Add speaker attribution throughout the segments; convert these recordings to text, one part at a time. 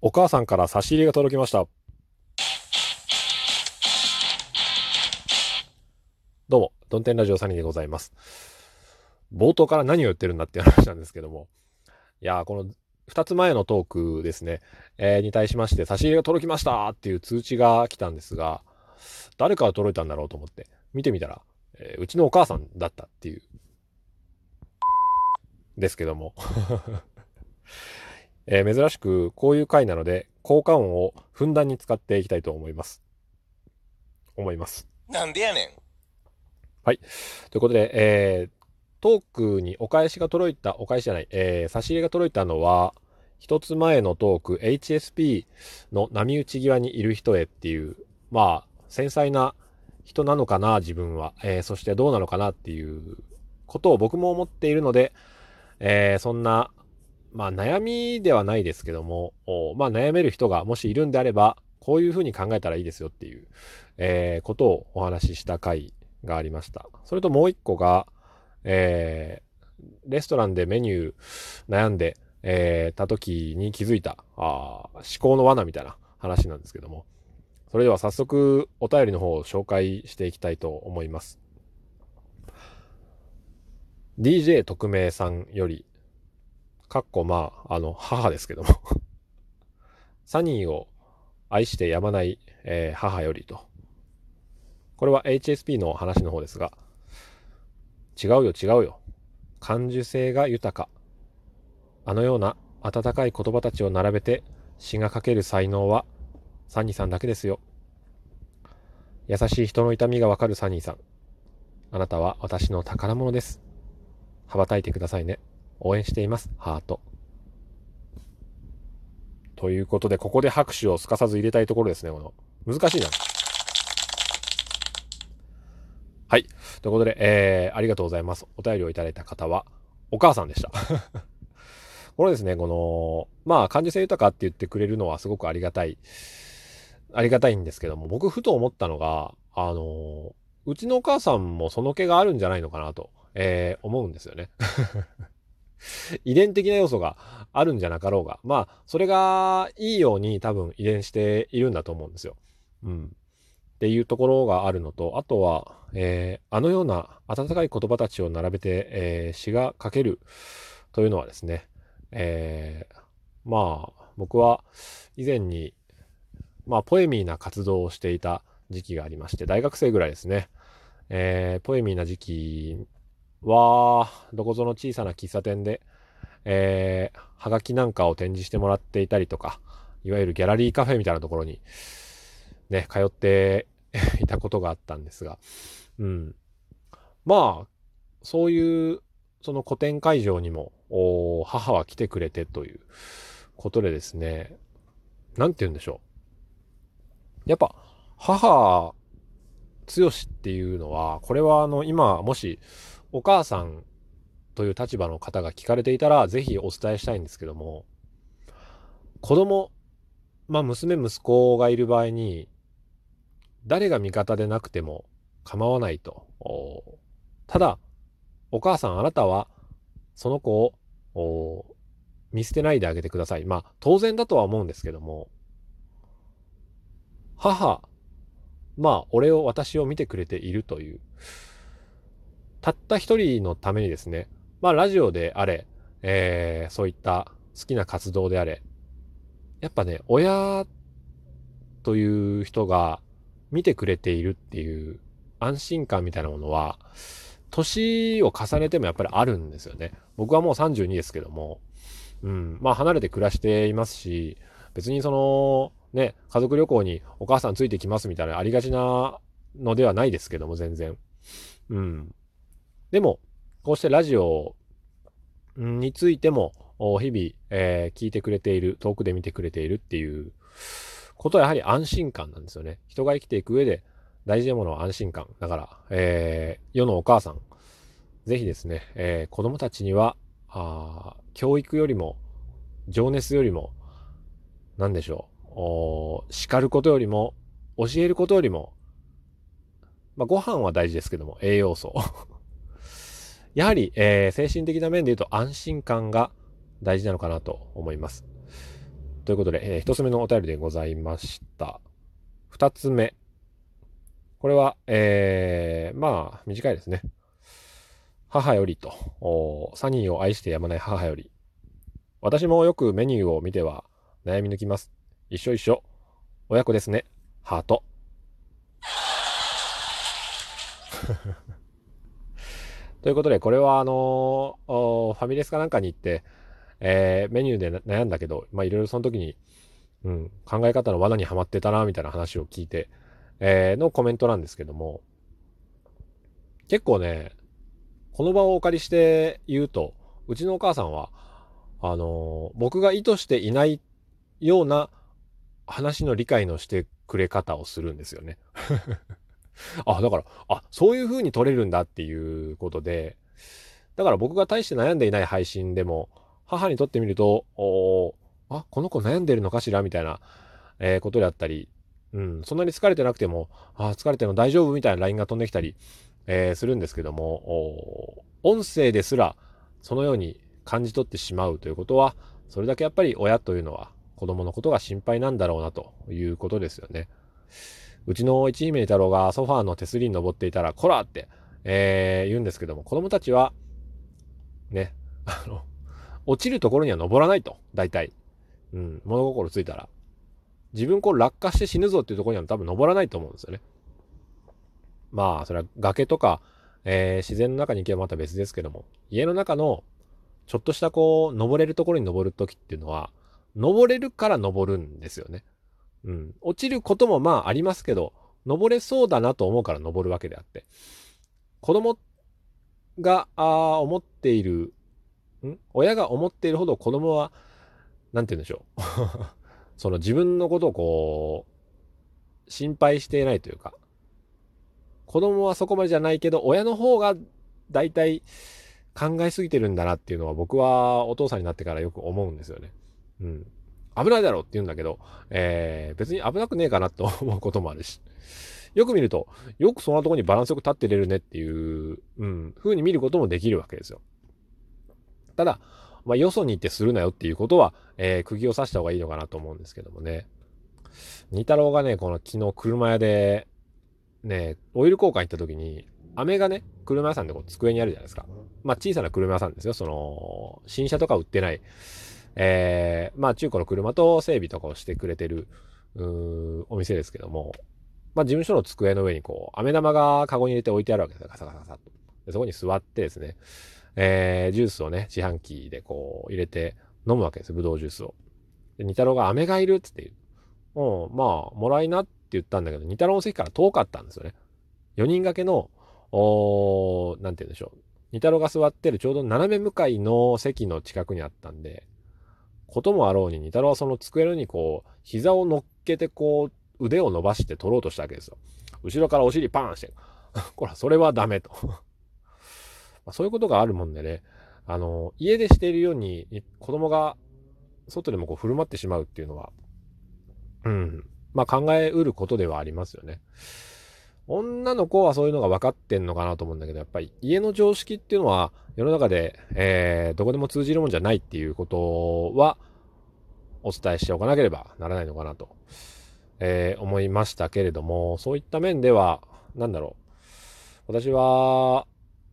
Speaker 1: お母さんから差し入れが届きました。どうも、ドンテンラジオサニーでございます。冒頭から何を言ってるんだって話なんですけども。いやー、この2つ前のトークですね、えーに対しまして差し入れが届きましたっていう通知が来たんですが、誰から届いたんだろうと思って見てみたら、えーうちのお母さんだったっていう。ですけども。えー珍しくこういう回なので効果音をふんだんに使っていきたいと思います。思います。
Speaker 2: なんでやねん。
Speaker 1: ということで、えートークにお返しが届いた、お返しじゃない、えー差し入れが届いたのは、一つ前のトーク、HSP の波打ち際にいる人へっていう、まあ、繊細な人なのかな、自分は。えーそしてどうなのかなっていうことを僕も思っているので、えーそんな、まあ悩みではないですけども、まあ悩める人がもしいるんであれば、こういうふうに考えたらいいですよっていう、えーことをお話しした回がありました。それともう一個が、えーレストランでメニュー悩んで、えーた時に気づいた、あ思考の罠みたいな話なんですけども。それでは早速お便りの方を紹介していきたいと思います。DJ 特命さんより、かっこまあ、あの、母ですけども。サニーを愛してやまない、えー母よりと。これは HSP の話の方ですが、違うよ違うよ。感受性が豊か。あのような温かい言葉たちを並べて詩が書ける才能はサニーさんだけですよ。優しい人の痛みがわかるサニーさん。あなたは私の宝物です。羽ばたいてくださいね。応援しています。ハート。ということで、ここで拍手をすかさず入れたいところですね。この難しいな。はい。ということで、えー、ありがとうございます。お便りをいただいた方は、お母さんでした。これですね、この、まあ、感受性豊かって言ってくれるのはすごくありがたい、ありがたいんですけども、僕ふと思ったのが、あの、うちのお母さんもその気があるんじゃないのかなと、えー思うんですよね。遺伝的な要素があるんじゃなかろうが、まあ、それがいいように多分遺伝しているんだと思うんですよ。うん。っていうところがあるのと、あとは、えーあのような温かい言葉たちを並べて、えー詩が書けるというのはですね、えーまあ、僕は以前に、まあ、ポエミーな活動をしていた時期がありまして、大学生ぐらいですね。えーポエミーな時期は、どこぞの小さな喫茶店で、えーはがきなんかを展示してもらっていたりとか、いわゆるギャラリーカフェみたいなところに、ね、通って いたことがあったんですが、うん。まあ、そういう、その古典会場にも、お母は来てくれてということでですね、なんて言うんでしょう。やっぱ、母、強しっていうのは、これはあの、今、もし、お母さんという立場の方が聞かれていたら、ぜひお伝えしたいんですけども、子供、まあ、娘、息子がいる場合に、誰が味方でなくても構わないと。ただ、お母さん、あなたは、その子を、見捨てないであげてください。まあ、当然だとは思うんですけども、母、まあ、俺を、私を見てくれているという、たった一人のためにですね、まあ、ラジオであれ、えーそういった好きな活動であれ、やっぱね、親という人が見てくれているっていう安心感みたいなものは、年を重ねてもやっぱりあるんですよね。僕はもう32ですけども、うん、まあ離れて暮らしていますし、別にその、ね、家族旅行にお母さんついてきますみたいなありがちなのではないですけども、全然。うん。でも、こうしてラジオについても、日々、えー聞いてくれている、遠くで見てくれているっていうことはやはり安心感なんですよね。人が生きていく上で大事なものは安心感。だから、えー世のお母さん、ぜひですね、えー子供たちには、あ教育よりも、情熱よりも、なんでしょう、叱ることよりも、教えることよりも、まあ、ご飯は大事ですけども、栄養素。やはり、えー精神的な面で言うと安心感が大事なのかなと思います。ということで、えー、一つ目のお便りでございました。二つ目。これは、えー、まあ、短いですね。母よりと、サニーを愛してやまない母より。私もよくメニューを見ては悩み抜きます。一緒一緒。親子ですね。ハート。ということで、これはあのー、ファミレスかなんかに行って、えー、メニューで悩んだけど、まあいろいろその時に、うん、考え方の罠にはまってたな、みたいな話を聞いて、えー、のコメントなんですけども、結構ね、この場をお借りして言うと、うちのお母さんは、あのー、僕が意図していないような話の理解のしてくれ方をするんですよね。あ、だから、あ、そういう風に取れるんだっていうことで、だから僕が大して悩んでいない配信でも、母にとってみると、おあ、この子悩んでるのかしら？みたいな、えー、ことであったり、うん、そんなに疲れてなくても、あ、疲れてるの大丈夫？みたいな LINE が飛んできたり、えー、するんですけども、音声ですら、そのように感じ取ってしまうということは、それだけやっぱり親というのは子供のことが心配なんだろうなということですよね。うちの一姫太郎がソファーの手すりに登っていたら、こらって、えー、言うんですけども、子供たちは、ね、あの、落ちるところには登らないと、大体。うん、物心ついたら。自分こう落下して死ぬぞっていうところには多分登らないと思うんですよね。まあ、それは崖とか、えー、自然の中に行けばまた別ですけども、家の中のちょっとしたこう、登れるところに登るときっていうのは、登れるから登るんですよね。うん。落ちることもまあありますけど、登れそうだなと思うから登るわけであって。子供が、あ思っているん？親が思っているほど子供は、なんて言うんでしょう。その自分のことをこう、心配していないというか、子供はそこまでじゃないけど、親の方が大体考えすぎてるんだなっていうのは僕はお父さんになってからよく思うんですよね。うん。危ないだろうって言うんだけど、えー、別に危なくねえかなと 思うこともあるし。よく見ると、よくそんなとこにバランスよく立ってれるねっていう、うん、風に見ることもできるわけですよ。ただ、まあ、よそに行ってするなよっていうことは、えー、釘を刺した方がいいのかなと思うんですけどもね。二太郎がね、この昨日車屋で、ね、オイル交換行った時に、飴がね、車屋さんでこう机にあるじゃないですか。まあ小さな車屋さんですよ。その、新車とか売ってない、えー、まあ中古の車と整備とかをしてくれてる、お店ですけども、まあ事務所の机の上にこう、飴玉がカゴに入れて置いてあるわけですよ。ガサガサガサと。でそこに座ってですね、えー、ジュースをね、自販機でこう入れて飲むわけですよ、ぶどうジュースを。で、ニタロが飴がいるっつって言う。うん、まあ、もらいなって言ったんだけど、ニタロの席から遠かったんですよね。4人掛けの、おなんて言うんでしょう。ニタロが座ってるちょうど斜め向かいの席の近くにあったんで、こともあろうに、ニタロウはその机のにこう、膝を乗っけてこう、腕を伸ばして取ろうとしたわけですよ。後ろからお尻パーンして、ほら、それはダメと ま、そういうことがあるもんでね、あの、家でしているように子供が外でもこう振る舞ってしまうっていうのは、うん、まあ考えうることではありますよね。女の子はそういうのが分かってんのかなと思うんだけど、やっぱり家の常識っていうのは世の中で、えー、どこでも通じるもんじゃないっていうことはお伝えしておかなければならないのかなと、えー、思いましたけれども、そういった面では、なんだろう。私は、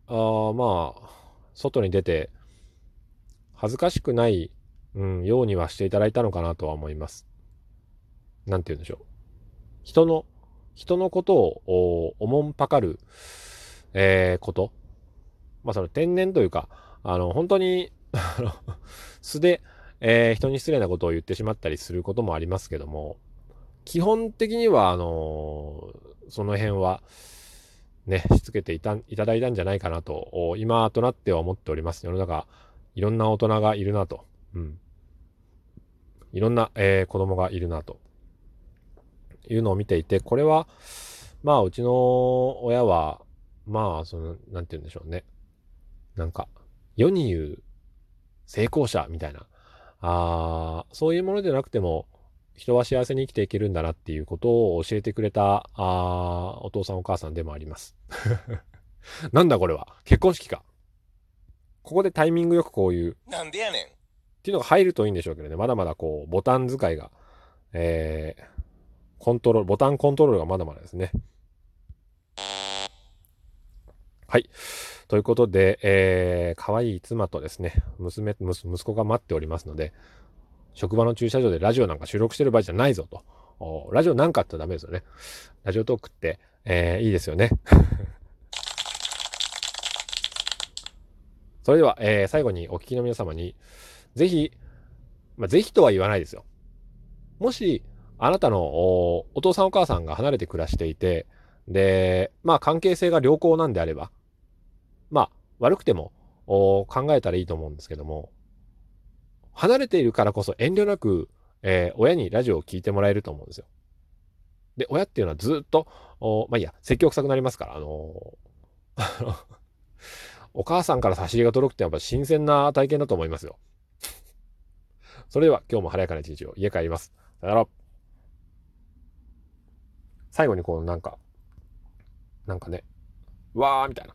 Speaker 1: あまあ、外に出て、恥ずかしくない、うん、ようにはしていただいたのかなとは思います。なんて言うんでしょう。人の、人のことをおもんぱかる、えー、こと。まあ、その天然というか、あの、本当に あの、素で、えー、人に失礼なことを言ってしまったりすることもありますけども、基本的には、あのその辺は、ね、しつけていた、いただいたんじゃないかなと、今となっては思っております。世の中、いろんな大人がいるなと。うん。いろんな、えー、子供がいるなと。いうのを見ていて、これは、まあ、うちの親は、まあ、その、なんて言うんでしょうね。なんか、世に言う成功者みたいな、あそういうものでなくても、人は幸せに生きていけるんだなっていうことを教えてくれた、あお父さんお母さんでもあります。なんだこれは？結婚式か。ここでタイミングよくこういう。
Speaker 2: なんでやねん。っ
Speaker 1: っていうのが入るといいんでしょうけどね、まだまだこう、ボタン使いが、えー、コントロール、ボタンコントロールがまだまだですね。はい。ということで、えー、可愛い妻とですね、娘、息子が待っておりますので、職場の駐車場でラジオなんか収録してる場合じゃないぞと。ラジオなんかってダメですよね。ラジオトークって、えー、いいですよね。それでは、えー、最後にお聞きの皆様に、ぜひ、まあ、ぜひとは言わないですよ。もし、あなたのお父さんお母さんが離れて暮らしていて、で、まあ関係性が良好なんであれば、まあ悪くても考えたらいいと思うんですけども、離れているからこそ遠慮なく、えー、親にラジオを聞いてもらえると思うんですよ。で、親っていうのはずっと、おまあいいや、説教臭くなりますから、あのー、お母さんから差し入れが届くってやっぱ新鮮な体験だと思いますよ。それでは今日も晴れやかな一日を家帰ります。さよなら。最後にこうなんか、なんかね、わーみたいな。